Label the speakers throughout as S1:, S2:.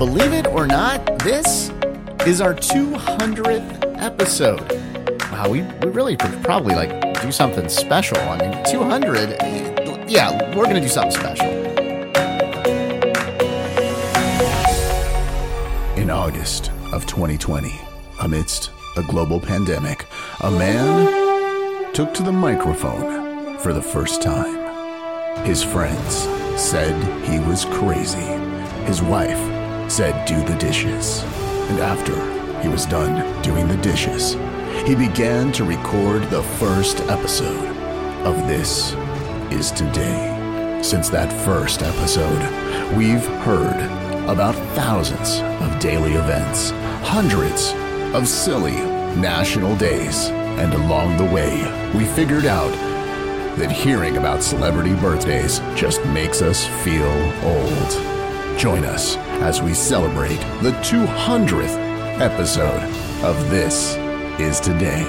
S1: believe it or not, this is our 200th episode. Wow, we, we really could probably like do something special. I mean, 200, yeah, we're going to do something special. In August of 2020, amidst a global pandemic, a man took to the microphone for the first time. His friends said he was crazy. His wife said, Do the dishes. And after he was done doing the dishes, he began to record the first episode of This Is Today. Since that first episode, we've heard about thousands of daily events, hundreds of silly national days, and along the way, we figured out that hearing about celebrity birthdays just makes us feel old. Join us as we celebrate the 200th episode of This Is Today.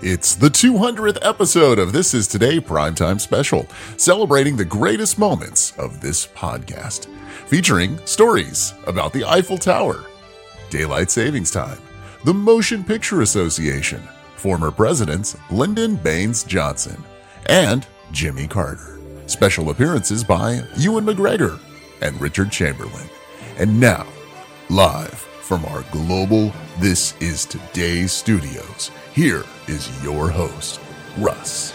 S1: It's the 200th episode of This Is Today Primetime Special, celebrating the greatest moments of this podcast, featuring stories about the Eiffel Tower, Daylight Savings Time, the Motion Picture Association, former presidents Lyndon Baines Johnson, and Jimmy Carter. Special appearances by Ewan McGregor and Richard Chamberlain. And now, live from our global This Is Today studios, here is your host, Russ.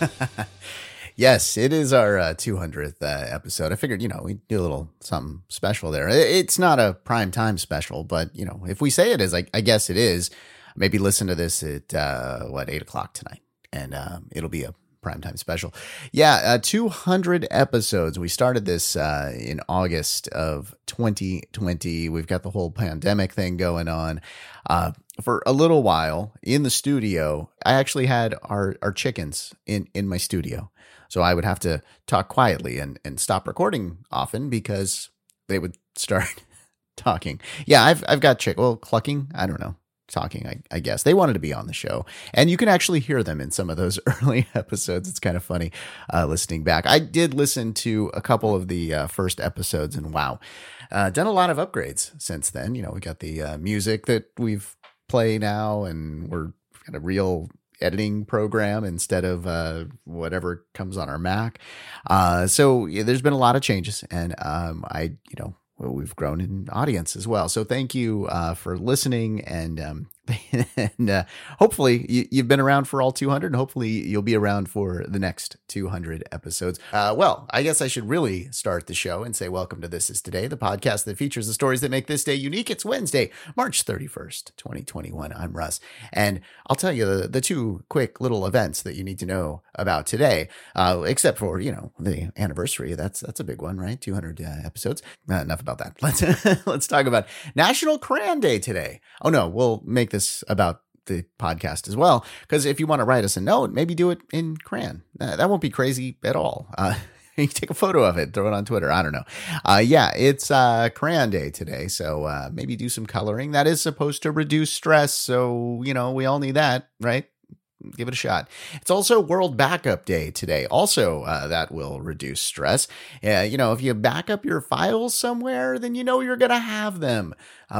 S1: yes, it is our uh, 200th uh, episode. I figured, you know, we do a little something special there. It's not a prime time special, but, you know, if we say it is, I, I guess it is. Maybe listen to this at, uh, what, 8 o'clock tonight and um, it'll be a primetime special. Yeah, uh, 200 episodes. We started this uh, in August of 2020. We've got the whole pandemic thing going on. Uh, for a little while in the studio, I actually had our, our chickens in, in my studio. So I would have to talk quietly and, and stop recording often because they would start talking. Yeah, I've I've got chick well clucking. I don't know talking, I, I, guess. They wanted to be on the show. And you can actually hear them in some of those early episodes. It's kind of funny uh, listening back. I did listen to a couple of the uh, first episodes, and wow, uh, done a lot of upgrades since then. You know, we got the uh, music that we've play now, and we're got a real editing program instead of uh, whatever comes on our Mac. Uh, so yeah, there's been a lot of changes, and um, I, you know, well, we've grown in audience as well. So thank you uh, for listening, and um, and uh, hopefully you, have been around for all 200 and hopefully you'll be around for the next 200 episodes. Uh, well i guess i should really start the show and say welcome to this is today the podcast that features the stories that make this day unique. It's wednesday march 31st 2021 i'm russ. And i'll tell you the, the two quick little events that you need to know about today uh, except for you know the anniversary. That's that's a big one right? 200 uh, episodes. Uh, enough about that. Let's let's talk about national crayon day today. Oh no we'll make this about the podcast as well. Because if you want to write us a note, maybe do it in crayon. Uh, that won't be crazy at all. Uh, you take a photo of it, throw it on Twitter. I don't know. Uh, yeah, it's uh, crayon day today, so uh, maybe do some coloring. That is supposed to reduce stress, so you know we all need that, right? Give it a shot. It's also World Backup Day today. Also, uh, that will reduce stress. you know, if you back up your files somewhere, then you know you're going to have them.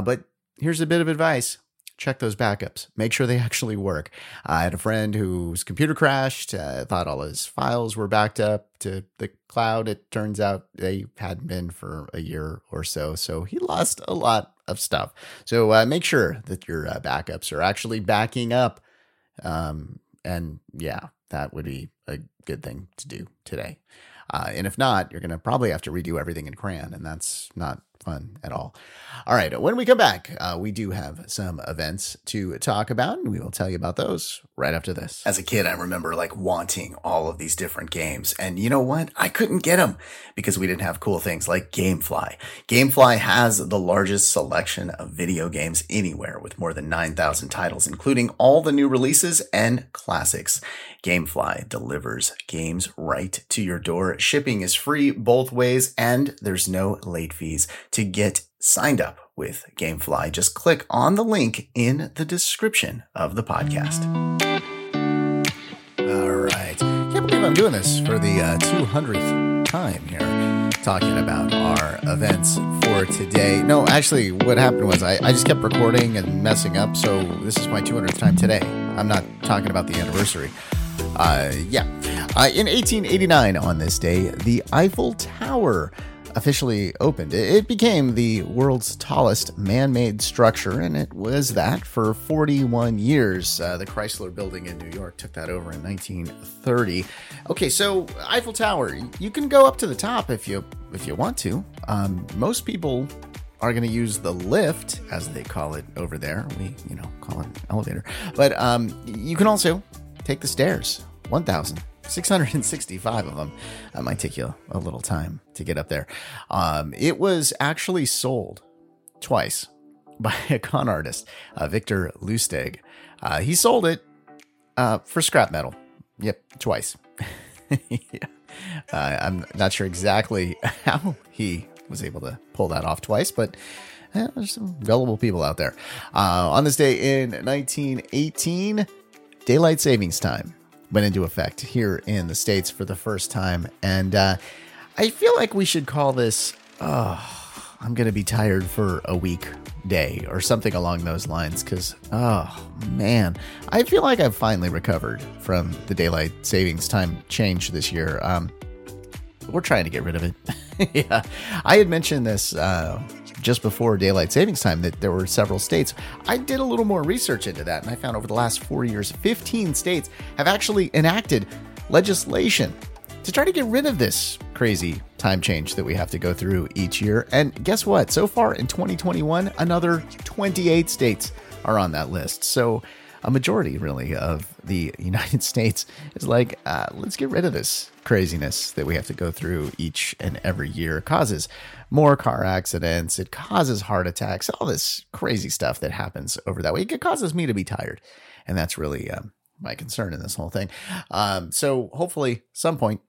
S1: but here's a bit of advice check those backups. Make sure they actually work. I had a friend whose computer crashed, uh, thought all his files were backed up to the cloud. It turns out they hadn't been for a year or so. So he lost a lot of stuff. So uh, make sure that your uh, backups are actually backing up. Um, and yeah, that would be a good thing to do today. Uh, and if not, you're going to probably have to redo everything in crayon, and that's not fun at all. All right, when we come back, uh, we do have some events to talk about, and we will tell you about those right after this. As a kid, I remember like wanting all of these different games, and you know what? I couldn't get them because we didn't have cool things like GameFly. GameFly has the largest selection of video games anywhere with more than 9,000 titles, including all the new releases and classics. Gamefly delivers games right to your door. Shipping is free both ways and there's no late fees. To get signed up with Gamefly, just click on the link in the description of the podcast. All right. Can't believe I'm doing this for the uh, 200th time here. talking about our events for today. No, actually, what happened was I, I just kept recording and messing up. So this is my 200th time today. I'm not talking about the anniversary. Uh, yeah. Uh, in 1889, on this day, the Eiffel Tower officially opened. It became the world's tallest man made structure, and it was that for 41 years. Uh, the Chrysler Building in New York took that over in 1930. Okay, so Eiffel Tower, you can go up to the top if you if you want to. Um, most people are going to use the lift, as they call it over there. We, you know, call it elevator. But um, you can also take the stairs. 1,000 665 of them. That might take you a little time to get up there. Um, it was actually sold twice by a con artist, uh, Victor Lustig. Uh, he sold it uh, for scrap metal. Yep, twice. yeah. Uh, I'm not sure exactly how he was able to pull that off twice, but eh, there's some gullible people out there. Uh, on this day in 1918, daylight savings time went into effect here in the States for the first time. And uh, I feel like we should call this, oh, I'm going to be tired for a week day or something along those lines. Because, oh, man, I feel like I've finally recovered from the daylight savings time change this year. Um, we're trying to get rid of it. yeah. I had mentioned this uh, just before daylight savings time that there were several states. I did a little more research into that, and I found over the last four years, 15 states have actually enacted legislation to try to get rid of this crazy time change that we have to go through each year. And guess what? So far in 2021, another 28 states are on that list. So a majority, really, of the United States is like, uh, let's get rid of this craziness that we have to go through each and every year. It causes more car accidents, it causes heart attacks, all this crazy stuff that happens over that way. It causes me to be tired. And that's really um, my concern in this whole thing. Um, so hopefully, some point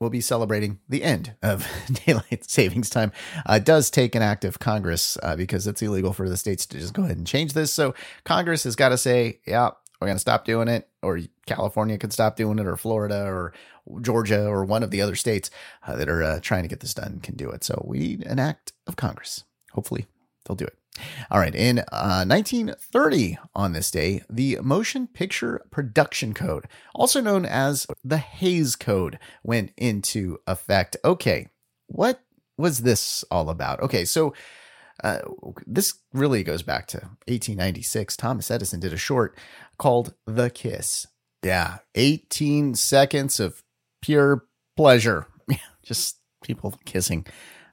S1: we'll be celebrating the end of daylight savings time. Uh, does take an act of Congress uh, because it's illegal for the states to just go ahead and change this. So Congress has got to say, yeah, we're going to stop doing it, or California could stop doing it, or Florida, or Georgia, or one of the other states uh, that are uh, trying to get this done can do it. So we need an act of Congress. Hopefully, they'll do it. All right. In uh, 1930, on this day, the Motion Picture Production Code, also known as the Hays Code, went into effect. Okay. What was this all about? Okay. So, uh, this really goes back to 1896. Thomas Edison did a short called The Kiss. Yeah. 18 seconds of pure pleasure. Just people kissing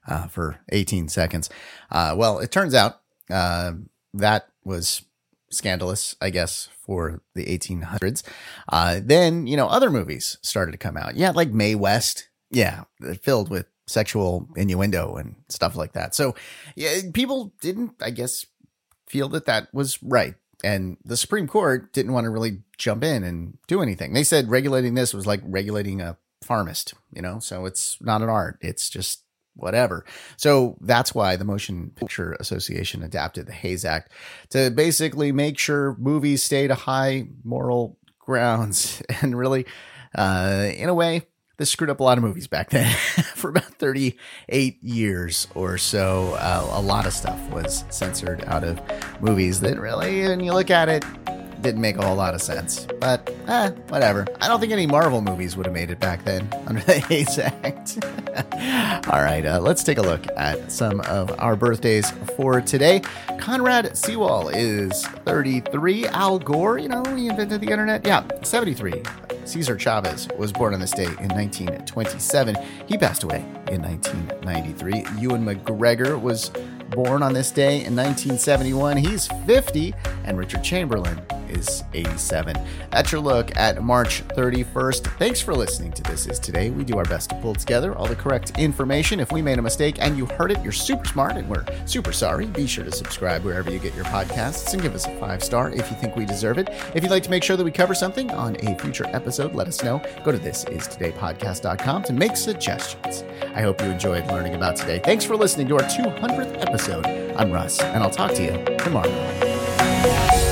S1: uh, for 18 seconds. Uh, well, it turns out uh, that was scandalous, I guess, for the 1800s. Uh, then, you know, other movies started to come out. Yeah, like Mae West. Yeah, filled with sexual innuendo and stuff like that. So, yeah, people didn't, I guess, feel that that was right. And the Supreme Court didn't want to really jump in and do anything. They said regulating this was like regulating a pharmacist, you know? So it's not an art. It's just whatever. So that's why the Motion Picture Association adapted the Hays Act to basically make sure movies stayed a high moral grounds and really, uh, in a way, this screwed up a lot of movies back then for about 38 years or so. Uh, a lot of stuff was censored out of movies that really, when you look at it, didn't make a whole lot of sense. But, eh, whatever. I don't think any Marvel movies would have made it back then under the Hays Act. All right, uh, let's take a look at some of our birthdays for today. Conrad Sewell is 33. Al Gore, you know, he invented the internet. Yeah, 73. Cesar Chavez was born on this day in 1927. He passed away in 1993. Ewan McGregor was born on this day in 1971. He's 50. And Richard Chamberlain is 87. That's your look at March 31st. Thanks for listening to This Is Today. We do our best to pull together all the correct information. If we made a mistake and you heard it, you're super smart and we're super sorry. Be sure to subscribe wherever you get your podcasts and give us a five star if you think we deserve it. If you'd like to make sure that we cover something on a future episode, let us know. Go to thisistodaypodcast.com to make suggestions. I hope you enjoyed learning about today. Thanks for listening to our 200th episode. I'm Russ, and I'll talk to you tomorrow.